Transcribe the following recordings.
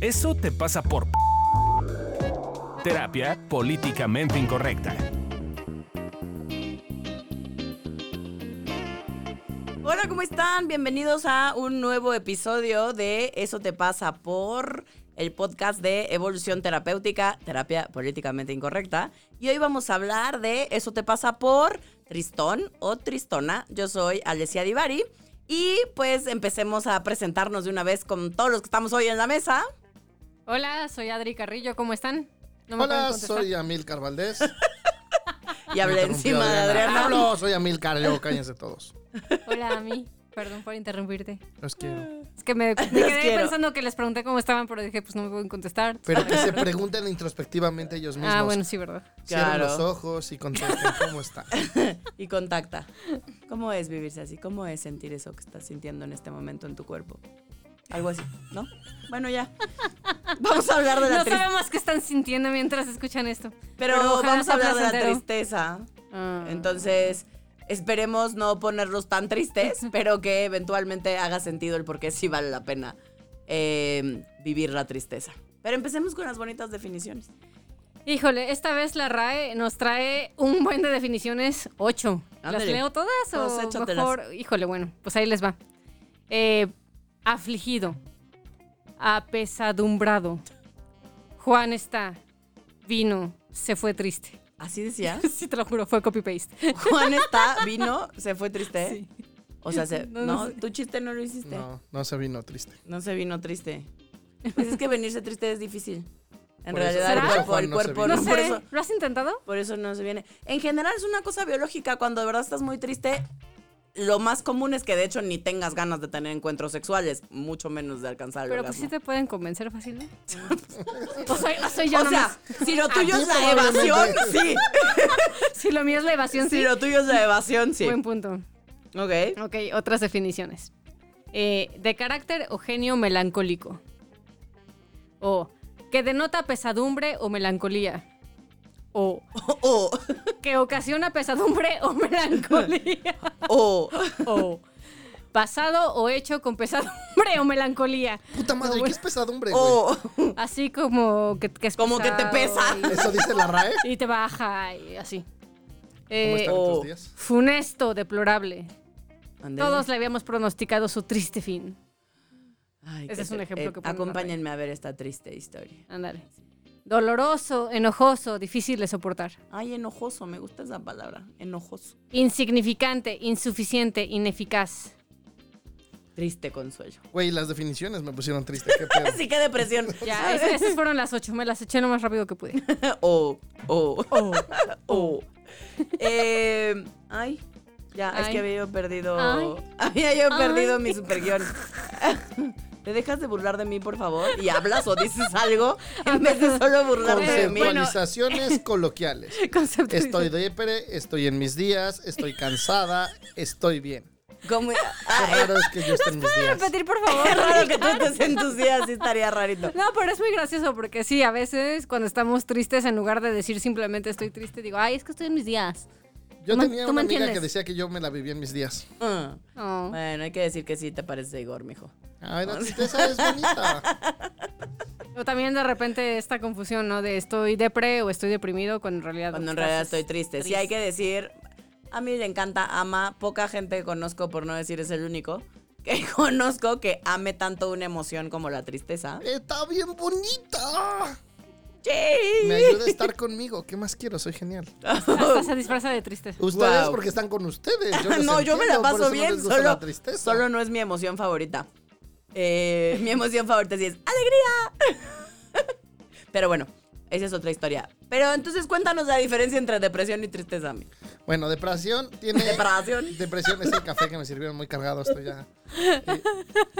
Eso te pasa por terapia políticamente incorrecta. Hola, ¿cómo están? Bienvenidos a un nuevo episodio de Eso te pasa por el podcast de Evolución Terapéutica, Terapia Políticamente Incorrecta. Y hoy vamos a hablar de Eso te pasa por Tristón o Tristona. Yo soy Alessia Divari. Y pues empecemos a presentarnos de una vez con todos los que estamos hoy en la mesa. Hola, soy Adri Carrillo, ¿cómo están? ¿No Hola, soy Amilcar Valdés. y hablé encima de Adriana. Hablo, soy Amilcar, yo cállense todos. Hola, Ami. Perdón por interrumpirte. Los quiero. Es que me, quedé pensando que les pregunté cómo estaban, pero dije, pues no me pueden contestar. Pero que se pregunten introspectivamente ellos mismos. Ah, bueno, sí, verdad. Cierren los ojos y contesten cómo está. y contacta. ¿Cómo es vivirse así? ¿Cómo es sentir eso que estás sintiendo en este momento en tu cuerpo? Algo así, ¿no? Bueno, ya. Vamos a hablar de la tristeza. No sabemos qué están sintiendo mientras escuchan esto. Pero, vamos a hablar de la tristeza. Ah. Entonces, Esperemos no ponerlos tan tristes, pero que eventualmente haga sentido el por qué sí vale la pena eh, vivir la tristeza. Pero empecemos con las bonitas definiciones. Híjole, esta vez la RAE nos trae un buen de definiciones, ocho. ¿Las leo todas o mejor? Híjole, bueno, pues ahí les va. Eh, afligido, apesadumbrado. Juan está, vino, se fue triste. ¿Así decía? sí, te lo juro, fue copy-paste. Juan está, vino, se fue triste. Sí. O sea, se, no, tu chiste no lo hiciste. No, no se vino triste. No se vino triste. Pues es que venirse triste es difícil. En realidad, el cuerpo, el cuerpo no, por eso, ¿Lo has intentado? Por eso no se viene. En general es una cosa biológica. Cuando de verdad estás muy triste, lo más común es que de hecho ni tengas ganas de tener encuentros sexuales, mucho menos de alcanzar el Pero pues sí te pueden convencer fácilmente. o, soy, yo o sea, si lo tuyo es la evasión, sí. si lo mío es la evasión, sí. Si lo tuyo es la evasión, sí. Buen punto. Ok. Ok, otras definiciones. Eh, de carácter o genio melancólico. O que denota pesadumbre o melancolía. O, que ocasiona pesadumbre o melancolía. O, o pasado o hecho con pesadumbre o melancolía. Puta madre, ¿qué es pesadumbre, O, así como que, es Como que te pesa. Eso dice la RAE. Y te baja y así. ¿Cómo están eh, días? Funesto, deplorable. Todos le habíamos pronosticado su triste fin. Ese es un ejemplo que que Acompáñenme a ver esta triste historia. Ándale. Doloroso, enojoso, difícil de soportar. Ay, enojoso, me gusta esa palabra, enojoso. Insignificante, insuficiente, ineficaz. Triste consuelo. Güey, las definiciones me pusieron triste. ¿Qué pedo? sí, qué depresión. Ya, esas fueron las ocho. Me las eché lo más rápido que pude. oh, oh, oh, oh. Eh, ay, ya, es que había yo perdido. Había yo perdido mi super guion. ¿Te dejas de burlar de mí, por favor? Y hablas o dices algo en vez de solo burlarte de mí. Conceptualizaciones coloquiales. Estoy depre, estoy en mis días, estoy cansada, estoy bien. ¿Cómo? Qué raro es que yo esté en mis días. repetir, por favor? Es raro que tú estés en tus días, sí estaría rarito. No, pero es muy gracioso porque sí, a veces cuando estamos tristes, en lugar de decir simplemente estoy triste, digo, ay, es que estoy en mis días. Yo tenía una amiga que decía que yo me la vivía en mis días. Ah. Oh. Bueno, hay que decir que sí te parece Igor, mijo. Ay, la tristeza es bonita. O también de repente esta confusión, ¿no? De estoy depre o estoy deprimido cuando en realidad... Cuando en realidad estoy triste. Sí hay que decir, a mí le encanta, ama, poca gente conozco, por no decir es el único, que conozco que ame tanto una emoción como la tristeza. Está bien bonita. Sí. Me ayuda a estar conmigo. ¿Qué más quiero? Soy genial. Hasta se disfraza de tristeza. Ustedes porque están con ustedes. no, yo me la paso bien. solo, solo no es mi emoción favorita. Eh, mi emoción favorita sí es alegría. Pero bueno, esa es otra historia. Pero entonces cuéntanos la diferencia entre depresión y tristeza. Bueno, depresión tiene. Depresión. Depresión es el café que me sirvieron muy cargado. Esto ya.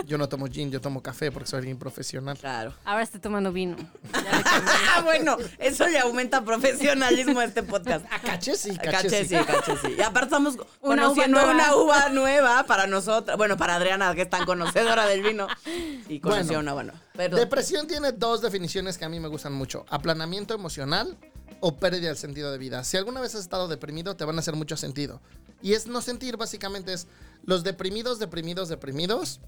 yo no tomo gin, yo tomo café porque soy alguien profesional. Claro. Ahora estoy tomando vino. Ah, bueno, eso le aumenta profesionalismo a este podcast. A caché sí, caché, sí. Caché sí. Y aparte estamos una uva nueva. una uva nueva para nosotras. Bueno, para Adriana, que es tan conocedora del vino. Y conoció una buena. Depresión tiene dos definiciones que a mí me gustan mucho: aplanamiento emocional o pérdida del sentido de vida. Si alguna vez has estado deprimido, te van a hacer mucho sentido. Y es no sentir, básicamente, es los deprimidos, deprimidos, deprimidos,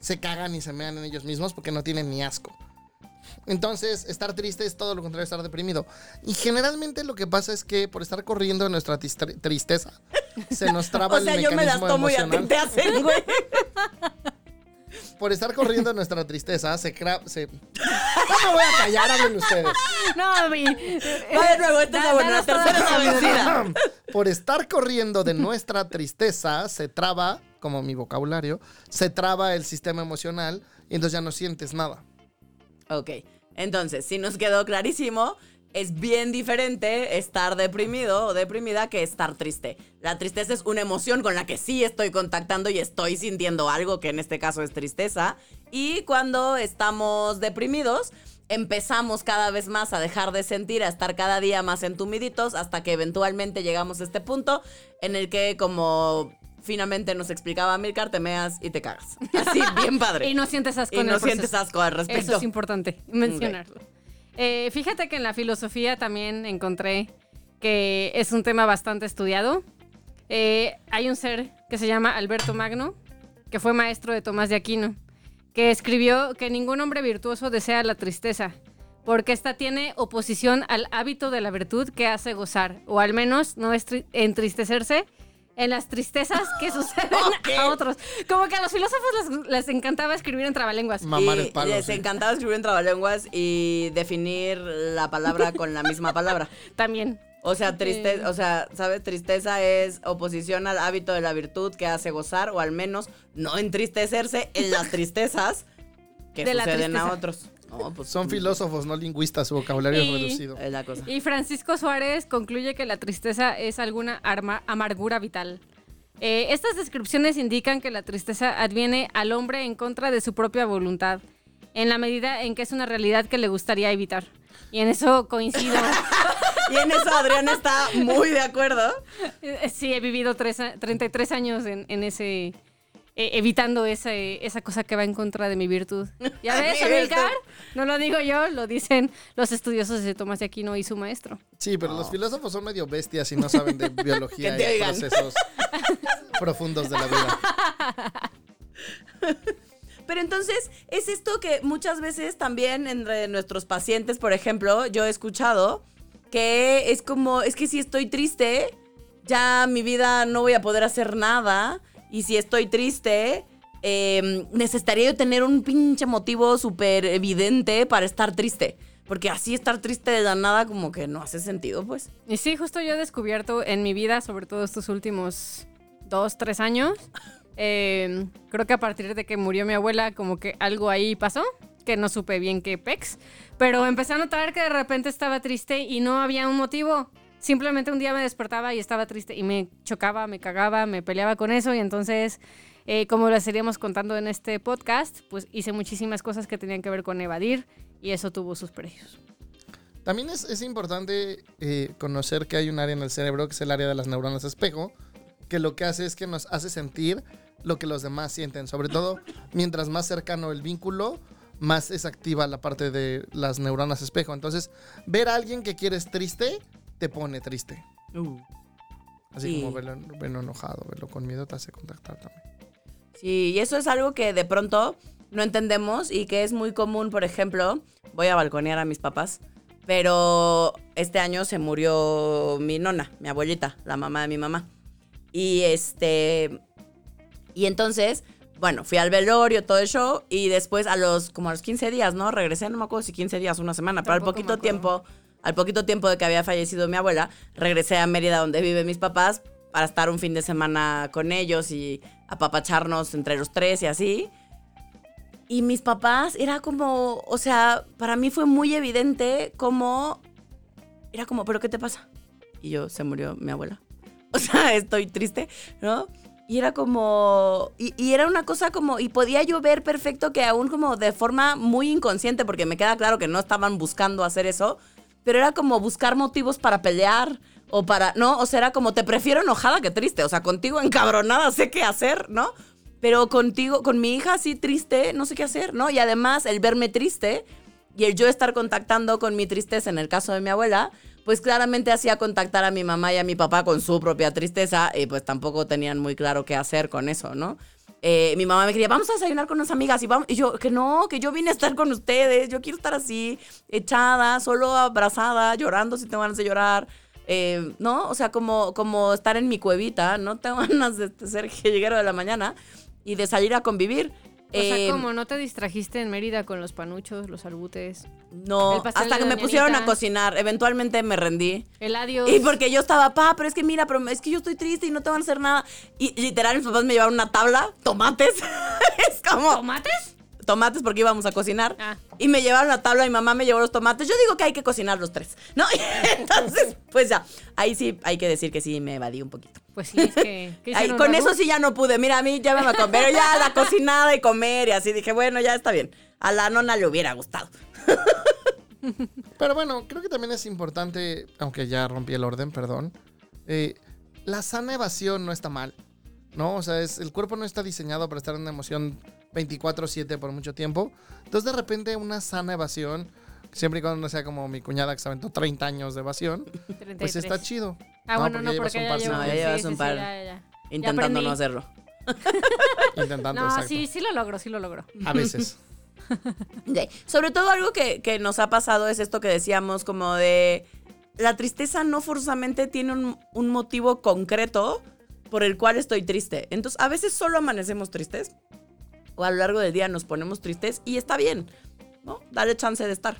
se cagan y se mean en ellos mismos porque no tienen ni asco. Entonces, estar triste es todo lo contrario de estar deprimido. Y generalmente lo que pasa es que por estar corriendo de nuestra tristeza, se nos traba O sea, el yo me las mecanismo tomo y a ti emocional. te hacen, güey. Por estar corriendo de nuestra tristeza, se... cra- se... No me voy a callar, hablen ustedes. No, mi. Va de nuevo, esta es la buena, la tercera vencida. Por estar corriendo de nuestra tristeza, se traba, como mi vocabulario, se traba el sistema emocional y entonces ya no sientes nada. Ok, entonces, si nos quedó clarísimo, es bien diferente estar deprimido o deprimida que estar triste. La tristeza es una emoción con la que sí estoy contactando y estoy sintiendo algo, que en este caso es tristeza. Y cuando estamos deprimidos, empezamos cada vez más a dejar de sentir, a estar cada día más entumiditos, hasta que eventualmente llegamos a este punto en el que como... Finalmente nos explicaba Milcar, te meas y te cagas. Así, bien padre. Y no sientes asco Y en no proceso. sientes asco al respecto. Eso es importante mencionarlo. Eh, fíjate que en la filosofía también encontré que es un tema bastante estudiado. Eh, hay un ser que se llama Alberto Magno, que fue maestro de Tomás de Aquino, que escribió que ningún hombre virtuoso desea la tristeza, porque ésta tiene oposición al hábito de la virtud que hace gozar, o al menos no entristecerse en las tristezas que suceden a otros. Como que a los filósofos les, les encantaba escribir en trabalenguas. Mamar y el palo. les sí. encantaba escribir en trabalenguas y definir la palabra con la misma palabra. También. O sea, triste, Eh. o sea, ¿sabes? Tristeza es oposición al hábito de la virtud que hace gozar, o al menos no entristecerse en las tristezas que De la suceden a tristeza. otros. No, pues, Son filósofos, no lingüistas, su vocabulario Y- es reducido. Es la cosa. Y Francisco Suárez concluye que la tristeza es alguna arma- amargura vital. Eh, estas descripciones indican que la tristeza adviene al hombre en contra de su propia voluntad, en la medida en que es una realidad que le gustaría evitar. Y en eso coincido. Y en eso Adriana está muy de acuerdo. Eh, sí, he vivido tres a- 33 años en, en ese... eh, evitando ese- esa cosa que va en contra de mi virtud. ¿Ya ves, Mi Amilcar? No lo digo yo, lo dicen los estudiosos de Tomás de Aquino y su maestro. Sí, pero los filósofos son medio bestias y no saben de biología y oigan. procesos profundos de la vida. Pero entonces, es esto que muchas veces también entre nuestros pacientes, por ejemplo, yo he escuchado que es como, es que si estoy triste, ya mi vida no voy a poder hacer nada. Y si estoy triste, eh, necesitaría yo tener un pinche motivo súper evidente para estar triste. Porque así estar triste de la nada como que no hace sentido, pues. Y sí, justo yo he descubierto en mi vida, sobre todo estos últimos dos, tres años, eh, creo que a partir de que murió mi abuela, como que algo ahí pasó, que no supe bien qué pex, pero empecé a notar que de repente estaba triste y no había un motivo. Simplemente un día me despertaba y estaba triste y me chocaba, me cagaba, me peleaba con eso y entonces, eh, como lo estaríamos contando en este podcast, pues hice muchísimas cosas que tenían que ver con evadir y eso tuvo sus precios. También es, es importante eh, conocer que hay un área en el cerebro que es el área de las neuronas espejo, que lo que hace es que nos hace sentir lo que los demás sienten. Sobre todo, mientras más cercano el vínculo, más es activa la parte de las neuronas espejo. Entonces, ver a alguien que quieres triste, te pone triste. Así Sí. como verlo, verlo enojado, verlo con miedo, te hace contactar también. Sí, y eso es algo que de pronto no entendemos y que es muy común, por ejemplo, voy a balconear a mis papás, pero este año se murió mi nona, mi abuelita, la mamá de mi mamá. Y este y entonces, bueno, fui al velorio, todo el show y después a los como a los 15 días, ¿no? Regresé, no me acuerdo si 15 días, una semana, pero al poquito acuerdo. tiempo, al poquito tiempo de que había fallecido mi abuela, regresé a Mérida donde viven mis papás para estar un fin de semana con ellos y apapacharnos entre los tres y así. Y mis papás era como, o sea, para mí fue muy evidente como, era como, ¿pero qué te pasa? Y yo, se murió mi abuela. O sea, estoy triste, ¿no? Y era como, y, y era una cosa como, y podía yo ver perfecto que aún como de forma muy inconsciente, porque me queda claro que no estaban buscando hacer eso, pero era como buscar motivos para pelear o para, ¿no? O sea, era como, te prefiero enojada que triste, o sea, contigo encabronada sé qué hacer, ¿no? Pero contigo, con mi hija así triste, no sé qué hacer, ¿no? Y además el verme triste y el yo estar contactando con mi tristeza en el caso de mi abuela, pues claramente hacía contactar a mi mamá y a mi papá con su propia tristeza y pues tampoco tenían muy claro qué hacer con eso, ¿no? Eh, mi mamá me quería, vamos a desayunar con unas amigas. Y, vamos, y yo, que no, que yo vine a estar con ustedes. Yo quiero estar así, echada, solo abrazada, llorando si tengo ganas de llorar. Eh, ¿No? O sea, como, como estar en mi cuevita. No tengo ganas de ser jilguero de la mañana y de salir a convivir. O sea, Eh, ¿cómo? ¿No te distrajiste en Mérida con los panuchos, los albutes? No, hasta que me pusieron a cocinar. Eventualmente me rendí. El adiós. Y porque yo estaba, pa, pero es que mira, pero es que yo estoy triste y no te van a hacer nada. Y literal, mis papás me llevaron una tabla, tomates. es como. ¿Tomates? Tomates porque íbamos a cocinar. Ah. Y me llevaron la tabla, mi mamá me llevó los tomates. Yo digo que hay que cocinar los tres, ¿no? Entonces, pues ya. Ahí sí hay que decir que sí me evadí un poquito. Pues sí, es que... ¿qué Ahí, hicieron, con eso sí ya no pude. Mira, a mí ya me va a comer. Pero ya la cocinada y comer y así dije, bueno, ya está bien. A la nona le hubiera gustado. Pero bueno, creo que también es importante, aunque ya rompí el orden, perdón. eh, la sana evasión no está mal. ¿No? O sea, es, el cuerpo no está diseñado para estar en una emoción 24-7 por mucho tiempo. Entonces, de repente, una sana evasión, siempre y cuando no sea como mi cuñada que se aventó 30 años de evasión, pues 33. está chido. Ah, bueno, no, llevas porque un ya par llevo... No, ya sí, llevas sí, un sí, par. ya. Intentando no hacerlo. Intentando, No, exacto. sí, sí lo logro, sí lo logro. A veces. Sobre todo algo que, que nos ha pasado es esto que decíamos, como de la tristeza no forzosamente tiene un, un motivo concreto por el cual estoy triste. Entonces, a veces solo amanecemos tristes o a lo largo del día nos ponemos tristes y está bien, ¿no? Dale chance de estar.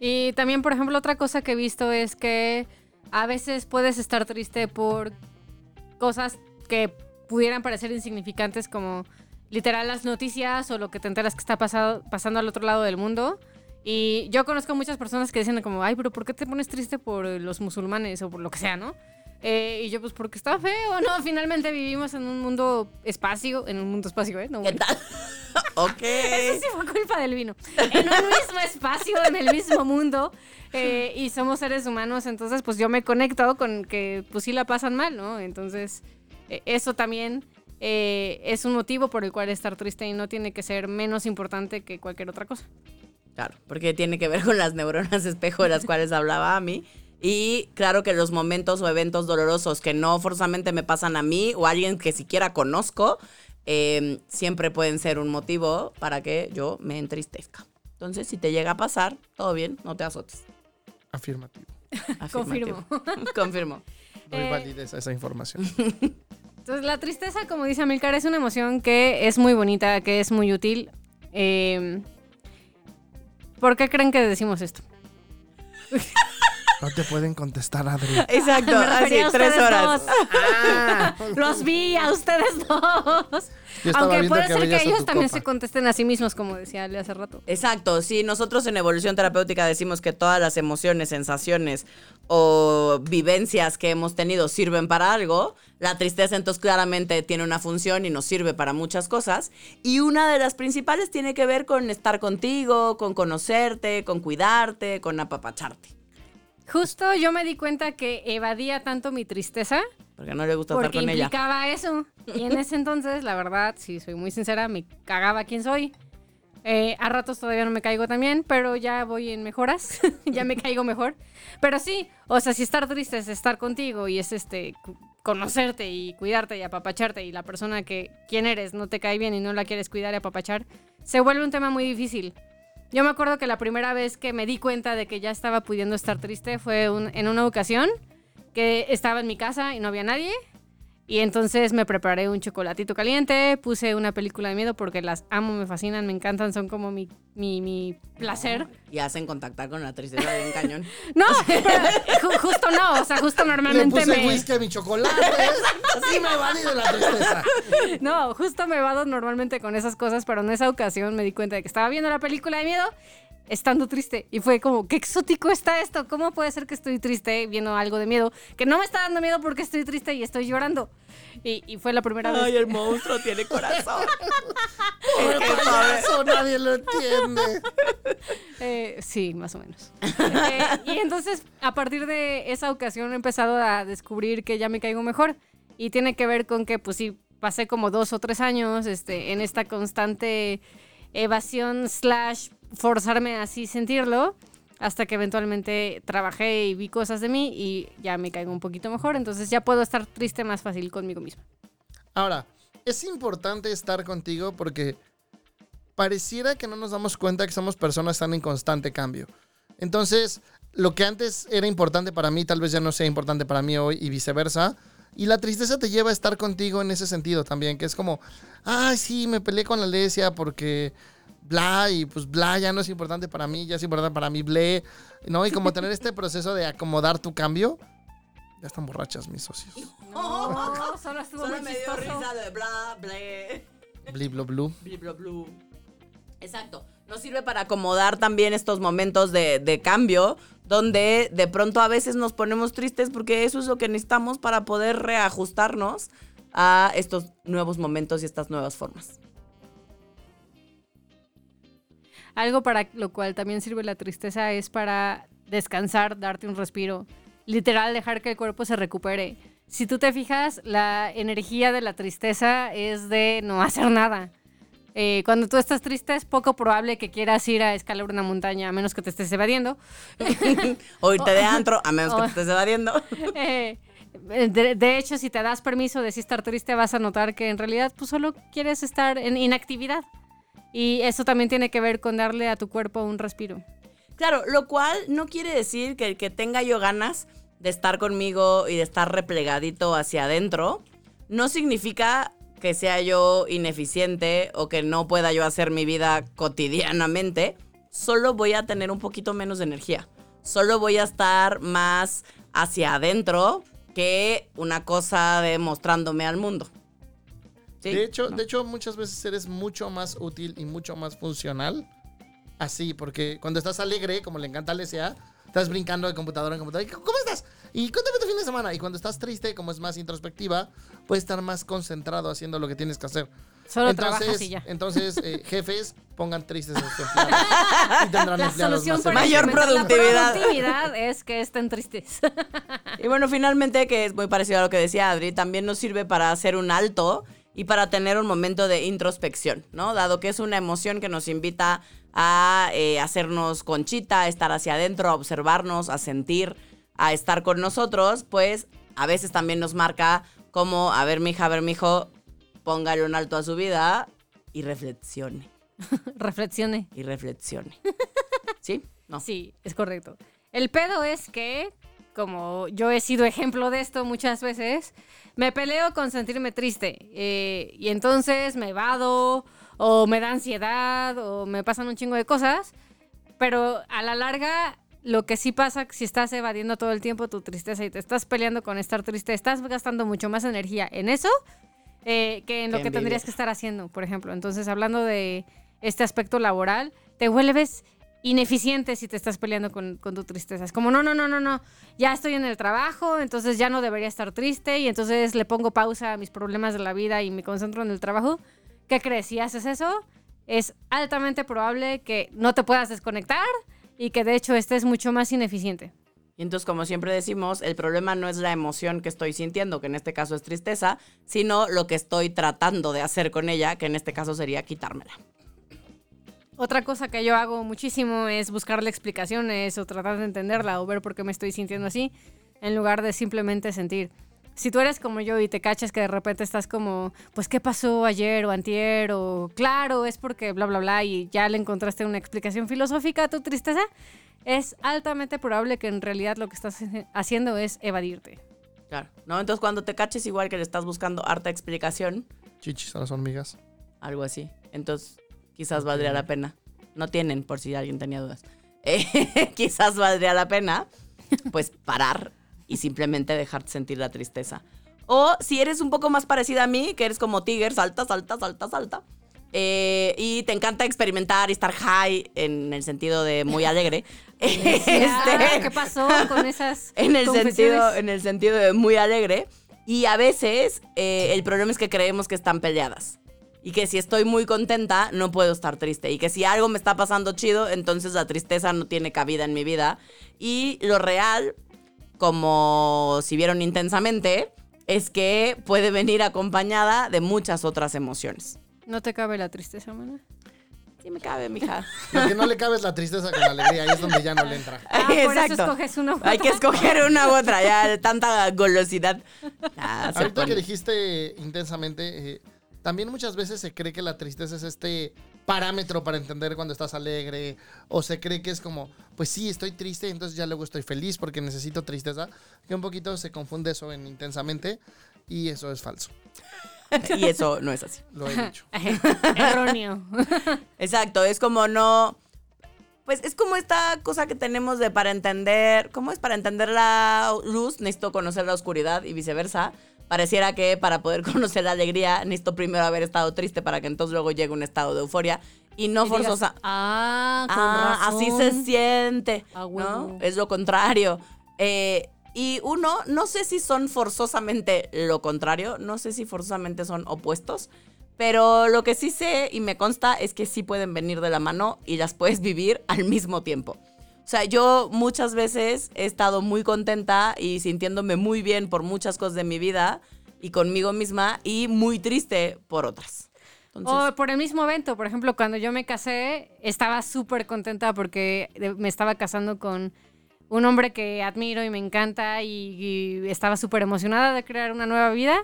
Y también, por ejemplo, otra cosa que he visto es que a veces puedes estar triste por cosas que pudieran parecer insignificantes como literal las noticias o lo que te enteras que está pasado, pasando al otro lado del mundo. Y yo conozco muchas personas que dicen como, ay, pero ¿por qué te pones triste por los musulmanes o por lo que sea, no? Eh, y yo, pues porque está feo, ¿no? Finalmente vivimos en un mundo espacio, en un mundo espacio, ¿eh? No, ¿Qué tal? Ok. Eso sí fue culpa del vino. En un mismo espacio, en el mismo mundo, eh, y somos seres humanos, entonces pues yo me conecto con que pues sí la pasan mal, ¿no? Entonces eh, eso también eh, es un motivo por el cual estar triste y no tiene que ser menos importante que cualquier otra cosa. Claro, porque tiene que ver con las neuronas espejo de las cuales hablaba a mí. Y claro que los momentos o eventos dolorosos que no forzosamente me pasan a mí o a alguien que siquiera conozco, eh, siempre pueden ser un motivo para que yo me entristezca. Entonces, si te llega a pasar, todo bien, no te azotes. Afirmativo. Afirmativo. Confirmo. Doy Eh, validez a esa información. Entonces la tristeza, como dice Amilcar, es una emoción que es muy bonita, que es muy útil. Eh, ¿Por qué creen que decimos esto? No te pueden contestar, Adri. Exacto, Me así, tres horas. Ah, los vi a ustedes dos. Aunque puede que ser que ellos también copa. se contesten a sí mismos, como decía Ale hace rato. Exacto, sí, nosotros en evolución terapéutica decimos que todas las emociones, sensaciones o vivencias que hemos tenido sirven para algo. La tristeza entonces claramente tiene una función y nos sirve para muchas cosas. Y una de las principales tiene que ver con estar contigo, con conocerte, con cuidarte, con apapacharte. Justo yo me di cuenta que evadía tanto mi tristeza Porque no le gusta porque estar con ella. implicaba eso. Y en ese entonces, la verdad, si soy muy sincera, me cagaba quién soy. Eh, a ratos todavía no me caigo también, pero ya voy en mejoras. ya me caigo mejor. Pero sí, o sea, si estar triste es estar contigo y es este conocerte y cuidarte y apapacharte y la persona que quien eres no te cae bien y no la quieres cuidar y apapachar, se vuelve un tema muy difícil. Yo me acuerdo que la primera vez que me di cuenta de que ya estaba pudiendo estar triste fue en una ocasión que estaba en mi casa y no había nadie. Y entonces me preparé un chocolatito caliente, puse una película de miedo porque las amo, me fascinan, me encantan, son como mi, mi, mi placer. Y hacen contactar con la tristeza de un cañón. No, pero justo no, o sea, justo Le normalmente puse me... whisky a mi chocolate. Así me valí de la tristeza. No, justo me vado normalmente con esas cosas, pero en esa ocasión me di cuenta de que estaba viendo la película de miedo estando triste. Y fue como, qué exótico está esto. ¿Cómo puede ser que estoy triste viendo algo de miedo? Que no me está dando miedo porque estoy triste y estoy llorando. Y, y fue la primera Ay, vez. el monstruo tiene corazón. Pobre payaso, nadie lo entiende. Eh, sí, más o menos. Eh, y entonces, a partir de esa ocasión, he empezado a descubrir que ya me caigo mejor. Y tiene que ver con que, pues sí, pasé como dos o tres años este, en esta constante evasión slash forzarme a sentirlo. Hasta que eventualmente trabajé y vi cosas de mí y ya me caigo un poquito mejor. Entonces ya puedo estar triste más fácil conmigo misma. Ahora, es importante estar contigo porque pareciera que no nos damos cuenta que somos personas están en constante cambio. Entonces, lo que antes era importante para mí, tal vez ya no sea importante para mí hoy y viceversa. Y la tristeza te lleva a estar contigo en ese sentido también, que es como, ay, sí, me peleé con la Alesia porque bla, y pues bla ya no es importante para mí, ya es importante para mí, ble, ¿no? Y como tener este proceso de acomodar tu cambio. Ya están borrachas mis socios. No, solo estuvo Solo muy me dio risa de bla, ble. Bliblo blue. Bli, bla, blu. Exacto. Nos sirve para acomodar también estos momentos de, de cambio, donde de pronto a veces nos ponemos tristes porque eso es lo que necesitamos para poder reajustarnos a estos nuevos momentos y estas nuevas formas. Algo para lo cual también sirve la tristeza es para descansar, darte un respiro, literal dejar que el cuerpo se recupere. Si tú te fijas, la energía de la tristeza es de no hacer nada. Eh, cuando tú estás triste es poco probable que quieras ir a escalar una montaña, a menos que te estés evadiendo. O irte de antro, a menos que te estés evadiendo. Eh, de, de hecho, si te das permiso de sí estar triste, vas a notar que en realidad pues, solo quieres estar en inactividad. Y eso también tiene que ver con darle a tu cuerpo un respiro. Claro, lo cual no quiere decir que el que tenga yo ganas de estar conmigo y de estar replegadito hacia adentro, no significa que sea yo ineficiente o que no pueda yo hacer mi vida cotidianamente. Solo voy a tener un poquito menos de energía. Solo voy a estar más hacia adentro que una cosa de mostrándome al mundo. ¿Sí? De hecho, de hecho, muchas veces eres mucho más útil y mucho más funcional así, porque cuando estás alegre, como le encanta a Alesia, estás brincando de computadora en computadora. ¿Cómo estás? Y cuéntame tu fin de semana. Y cuando estás triste, como es más introspectiva, puedes estar más concentrado haciendo lo que tienes que hacer. Solo trabajas y ya. entonces eh, jefes, pongan tristes a sus empleados. y tendrán La empleados solución más para Mayor incrementar la productividad. productividad es que estén tristes. Y bueno, finalmente, que es muy parecido a lo que decía Adri, también nos sirve para hacer un alto y para tener un momento de introspección, ¿no? Dado que es una emoción que nos invita a eh, hacernos conchita, a estar hacia adentro, a observarnos, a sentir, a estar con nosotros, pues a veces también nos marca como, a ver, mija, a ver, mijo, póngale un alto a su vida y reflexione, Reflexione. y reflexione. ¿Sí? No. Sí, es correcto. El pedo es que, como yo he sido ejemplo de esto muchas veces, me peleo con sentirme triste. eh, y entonces me evado, o me da ansiedad, o me pasan un chingo de cosas. Pero a la larga, lo que sí pasa, si estás evadiendo todo el tiempo tu tristeza y te estás peleando con estar triste, estás gastando mucho más energía en eso eh, que en lo que envidia. tendrías que estar haciendo, por ejemplo. Entonces, hablando de este aspecto laboral, te vuelves ineficiente si te estás peleando con, con tu tristeza. Es como, no, no, no, no, no, ya estoy en el trabajo, entonces ya no debería estar triste y entonces le pongo pausa a mis problemas de la vida y me concentro en el trabajo. ¿Qué crees? Si haces eso, es altamente probable que no te puedas desconectar y que de hecho estés mucho más ineficiente. Y entonces, como siempre decimos, el problema no es la emoción que estoy sintiendo, que en este caso es tristeza, sino lo que estoy tratando de hacer con ella, que en este caso sería quitármela. Otra cosa que yo hago muchísimo es buscarle explicaciones o tratar de entenderla o ver por qué me estoy sintiendo así, en lugar de simplemente sentir. Si tú eres como yo y te cachas que de repente estás como, pues, ¿qué pasó ayer o antier? O, claro, es porque bla, bla, bla, y ya le encontraste una explicación filosófica a tu tristeza, es altamente probable que en realidad lo que estás haciendo es evadirte. Claro. ¿No? Entonces, cuando te caches igual que le estás buscando harta explicación, Chichis a las hormigas. algo así, entonces quizás valdría la pena. No tienen, por si alguien tenía dudas. Eh, quizás valdría la pena, pues, parar y simplemente dejarte sentir la tristeza. O si eres un poco más parecida a mí, que eres como Tiger, salta, salta, salta, salta. eh, y te encanta experimentar y estar high en el sentido de muy alegre. Este, Ah, ¿Qué pasó con esas en el sentido en el sentido de muy alegre y a veces eh, el problema es que creemos que están peleadas y que si estoy muy contenta no puedo estar triste y que si algo me está pasando chido entonces la tristeza no tiene cabida en mi vida y lo real como si vieron intensamente es que puede venir acompañada de muchas otras emociones ¿No te cabe la tristeza, mana? sí me cabe mija Lo que no le cabe es la tristeza con la alegría. Ahí es donde ya no le entra. Ah, por eso escoges una u hay que escoger una u otra ya tanta golosidad se Ahorita pone. que dijiste intensamente, eh, también muchas veces se cree que la tristeza es este parámetro para entender cuando estás alegre, o se cree que es como, pues sí, estoy triste, entonces ya luego estoy feliz porque necesito tristeza, que un poquito se confunde eso en intensamente, y eso es falso. y eso no es así. Lo he dicho. Erróneo. Exacto, es como no. Pues es como esta cosa que tenemos de para entender. ¿Cómo es? Para entender la luz, necesito conocer la oscuridad y viceversa. Pareciera que para poder conocer la alegría, necesito primero haber estado triste para que entonces luego llegue un estado de euforia. Y no Y digas, forzosa. ah, con Ah, así se razón. siente. Ah, ¿no? huevo. Es lo contrario. Eh, y uno, no sé si son forzosamente lo contrario, no sé si forzosamente son opuestos, pero lo que sí sé y me consta es que sí pueden venir de la mano y las puedes vivir al mismo tiempo. O sea, yo muchas veces he estado muy contenta y sintiéndome muy bien por muchas cosas de mi vida y conmigo misma y muy triste por otras. O por el mismo evento, por ejemplo, cuando yo me casé, estaba súper contenta porque de- me estaba casando con un hombre que admiro y me encanta y, y estaba súper emocionada de crear una nueva vida,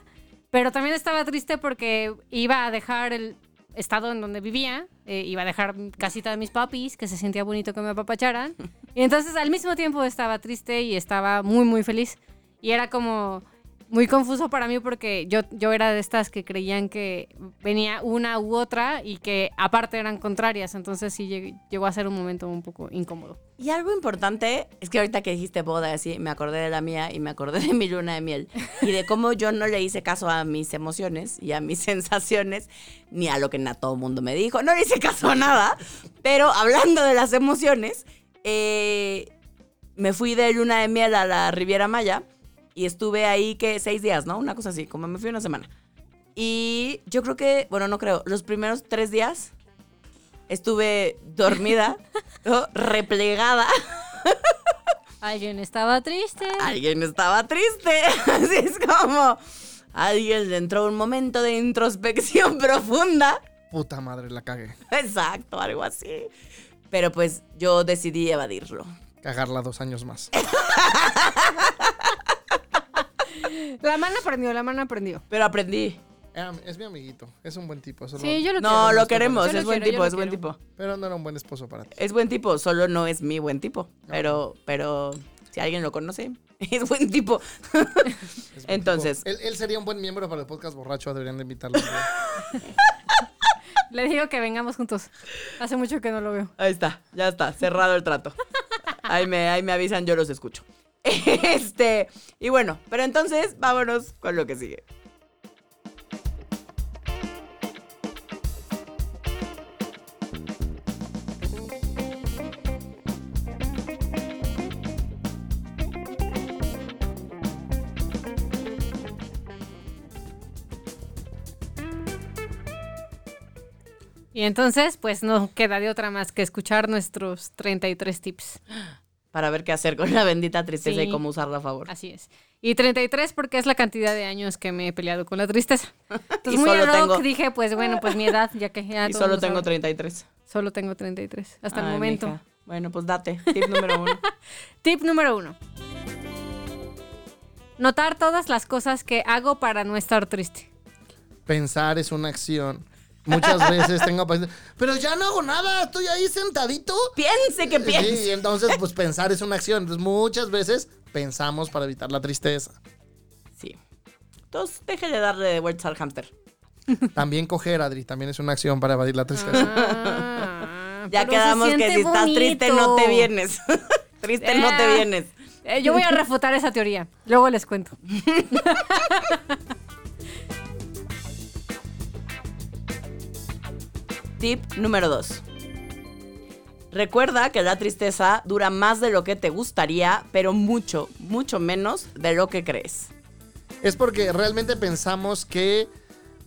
pero también estaba triste porque iba a dejar el estado en donde vivía, eh, iba a dejar casita de mis papis, que se sentía bonito que me apapacharan, y entonces al mismo tiempo estaba triste y estaba muy, muy feliz. Y era como muy confuso para mí porque yo, yo era de estas que creían que venía una u otra y que aparte eran contrarias. Entonces sí lleg- llegó a ser un momento un poco incómodo. Y algo importante es que ahorita que dijiste boda, así, me acordé de la mía y me acordé de mi luna de miel y de cómo yo no le hice caso a mis emociones y a mis sensaciones, ni a lo que todo el mundo me dijo. No le hice caso a nada, pero hablando de las emociones, eh, me fui de luna de miel a la Riviera Maya y estuve ahí que seis días, ¿no? Una cosa así, como me fui una semana. Y yo creo que, bueno, no creo, los primeros tres días estuve dormida, ¿no? replegada. Alguien estaba triste. Alguien estaba triste. Así es como alguien le entró un momento de introspección profunda. Puta madre, la cagué. Exacto, algo así. Pero pues yo decidí evadirlo. Cagarla dos años más. La mano aprendió, la mano aprendió. Pero aprendí. Era- Es mi amiguito, es un buen tipo. Solo, Sí, yo lo No, quiero. lo queremos, lo es buen quiero, tipo, es buen quiero. tipo. Pero no era un buen esposo para ti. Es buen tipo, solo no es mi buen tipo. Pero, pero si alguien lo conoce, es buen tipo. Es buen Entonces. tipo. Él, él sería un buen miembro para el podcast borracho, deberían de invitarlo. Le digo que vengamos juntos. Hace mucho que no lo veo. Ahí está, ya está, cerrado el trato. Ahí me, ahí me avisan, yo los escucho. Este, y bueno, pero entonces vámonos con lo que sigue. Y entonces, pues no queda de otra más que escuchar nuestros 33 tips. Para ver qué hacer con la bendita tristeza y cómo usarla a favor. Así es. Y 33 porque es la cantidad de años que me he peleado con la tristeza. Entonces, Y muy solo tengo- dije, pues bueno, pues mi edad, ya que ya y solo tengo sabe. 33. Solo tengo 33, hasta el momento. mija. Bueno, pues date. Tip número uno. Tip número uno. Notar todas las cosas que hago para no estar triste. Pensar es una acción. Muchas veces tengo pensar, pero ya no hago nada, estoy ahí sentadito. Piense que piense. Sí, y entonces pues pensar es una acción. Entonces muchas veces pensamos para evitar la tristeza. Sí. Entonces, déjele darle vueltas al hámster. También coger, Adri, también es una acción para evadir la tristeza. Ah, Ya quedamos que si estás triste no te vienes. triste no te Eh. vienes. Eh, yo voy a refutar esa teoría. Luego les cuento. Tip número 2. Recuerda que la tristeza dura más de lo que te gustaría, pero mucho, mucho menos de lo que crees. Es porque realmente pensamos que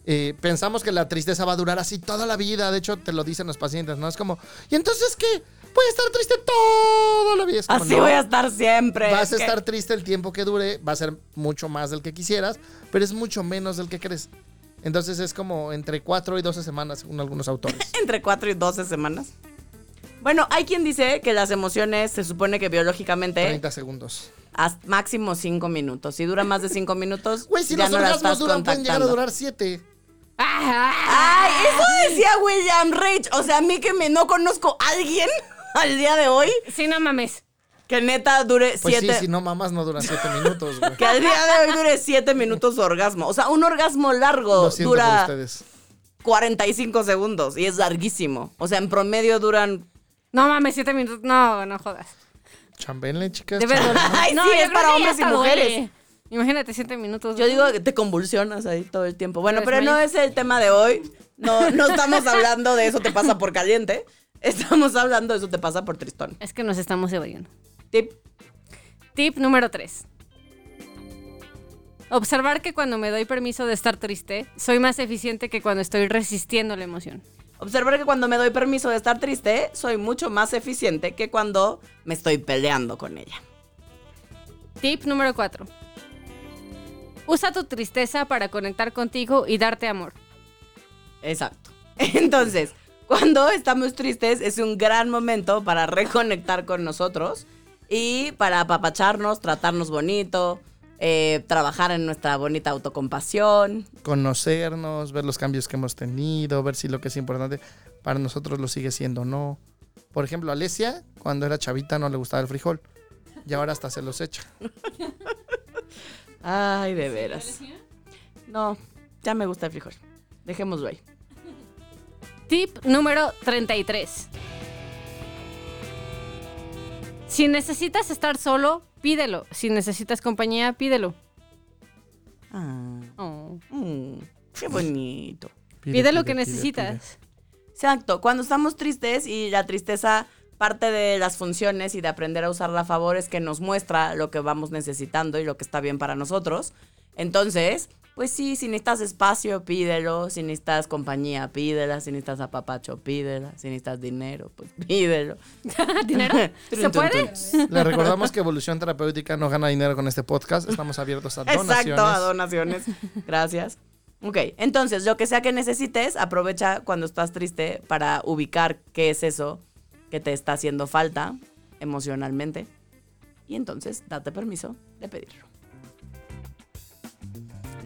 eh, pensamos que la tristeza va a durar así toda la vida. De hecho, te lo dicen los pacientes, ¿no? Es como, ¿y entonces qué? Voy a estar triste toda la vida. Como, Así no, voy a estar siempre. Vas a que- estar triste el tiempo que dure, va a ser mucho más del que quisieras, pero es mucho menos del que crees. Entonces es como entre 4 y 12 semanas, según algunos autores. entre 4 y 12 semanas. Bueno, hay quien dice que las emociones se supone que biológicamente 30 segundos. hasta máximo 5 minutos. Si dura más de 5 minutos, Güey, si ya los no orgasmos duran, pueden llegar a durar 7. Ay, eso decía William Rich. O sea, a mí que me no conozco a alguien al día de hoy Sí, no mames. Que neta dure Pues siete. sí, si no mamas no dura siete minutos, güey. Que al día de hoy dure siete minutos de orgasmo. O sea, un orgasmo largo Lo siento por dura ustedes. 45 segundos y es larguísimo. O sea, en promedio duran. No mames, siete minutos. No, no jodas. Chambenle, chicas. Debe doler. Ay, no, sí, es para hombres y mujeres. duele. Imagínate siete minutos. Yo digo que te convulsionas ahí todo el tiempo. Bueno, Te pero no es el tema de hoy. No, no estamos hablando de eso te pasa por caliente. Estamos hablando de eso te pasa por tristón. Es que nos estamos evadiendo. Tip. Tip número 3. Observar que cuando me doy permiso de estar triste, soy más eficiente que cuando estoy resistiendo la emoción. Observar que cuando me doy permiso de estar triste, soy mucho más eficiente que cuando me estoy peleando con ella. Tip número 4. Usa tu tristeza para conectar contigo y darte amor. Exacto. Entonces, cuando estamos tristes es un gran momento para reconectar con nosotros y para apapacharnos, tratarnos bonito, eh, trabajar en nuestra bonita autocompasión. Conocernos, ver los cambios que hemos tenido, ver si lo que es importante para nosotros lo sigue siendo o no. Por ejemplo, Alesia, cuando era chavita, no le gustaba el frijol. Y ahora hasta se los echa. Ay, de veras. No, ya me gusta el frijol. Dejémoslo ahí. Tip número 33. Si necesitas estar solo, pídelo. Si necesitas compañía, pídelo. Ah, Oh. mm, qué bonito. Pide, lo que pide, pide, necesitas. Exacto, cuando estamos tristes y la tristeza parte de las funciones y de aprender a usarla a favor es que nos muestra lo que vamos necesitando y lo que está bien para nosotros. Entonces, pues sí, si necesitas espacio, pídelo. Si necesitas compañía, pídela. Si necesitas apapacho, pídela. Si necesitas dinero, pues pídelo. ¿Dinero? ¿Se puede? Le recordamos que Evolución Terapéutica no gana dinero con este podcast. Estamos abiertos a donaciones. Exacto, a donaciones. Gracias. Ok, entonces, lo que sea que necesites, aprovecha cuando estás triste para ubicar qué es eso que te está haciendo falta emocionalmente. Y entonces, date permiso de pedirlo.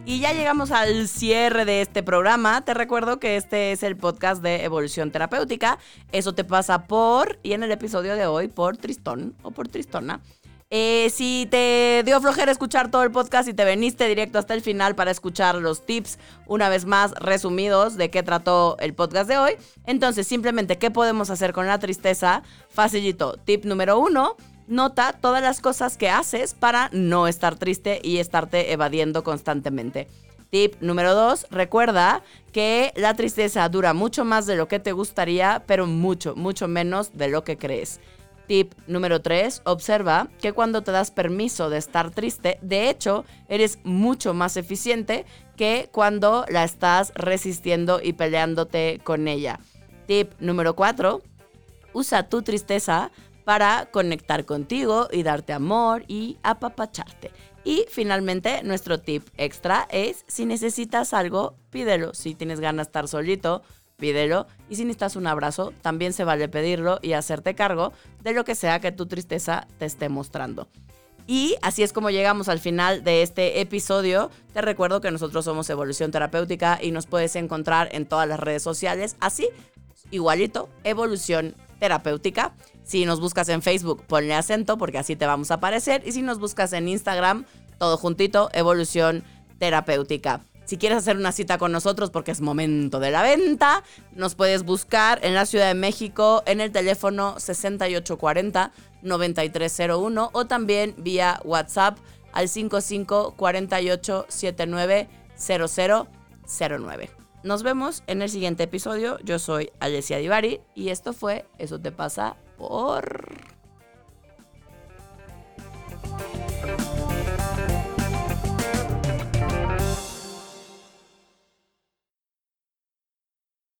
Y ya llegamos al cierre de este programa. Te recuerdo que este es el podcast de Evolución Terapéutica. Eso te pasa por, y en el episodio de hoy, por Tristón o por Tristona. Eh, si te dio flojera escuchar todo el podcast y te veniste directo hasta el final para escuchar los tips, una vez más resumidos de qué trató el podcast de hoy, entonces simplemente, ¿qué podemos hacer con la tristeza? Facilito. Tip número uno, nota todas las cosas que haces para no estar triste y estarte evadiendo constantemente. Tip número dos, recuerda que la tristeza dura mucho más de lo que te gustaría, pero mucho, mucho menos de lo que crees. Tip número 3. Observa que cuando te das permiso de estar triste, de hecho, eres mucho más eficiente que cuando la estás resistiendo y peleándote con ella. Tip número 4. Usa tu tristeza para conectar contigo y darte amor y apapacharte. Y finalmente, nuestro tip extra es, si necesitas algo, pídelo. Si tienes ganas de estar solito, pídelo. Y si necesitas un abrazo, también se vale pedirlo y hacerte cargo de lo que sea que tu tristeza te esté mostrando. Y así es como llegamos al final de este episodio. Te recuerdo que nosotros somos Evolución Terapéutica y nos puedes encontrar en todas las redes sociales, así, igualito, Evolución Terapéutica. Si nos buscas en Facebook, ponle acento porque así te vamos a aparecer. Y si nos buscas en Instagram, todo juntito, Evolución Terapéutica. Si quieres hacer una cita con nosotros porque es momento de la venta, nos puedes buscar en la Ciudad de México en el teléfono 6840-9301 o también vía WhatsApp al 5548790009. Nos vemos en el siguiente episodio. Yo soy Alessia Divari y esto fue Eso te pasa por...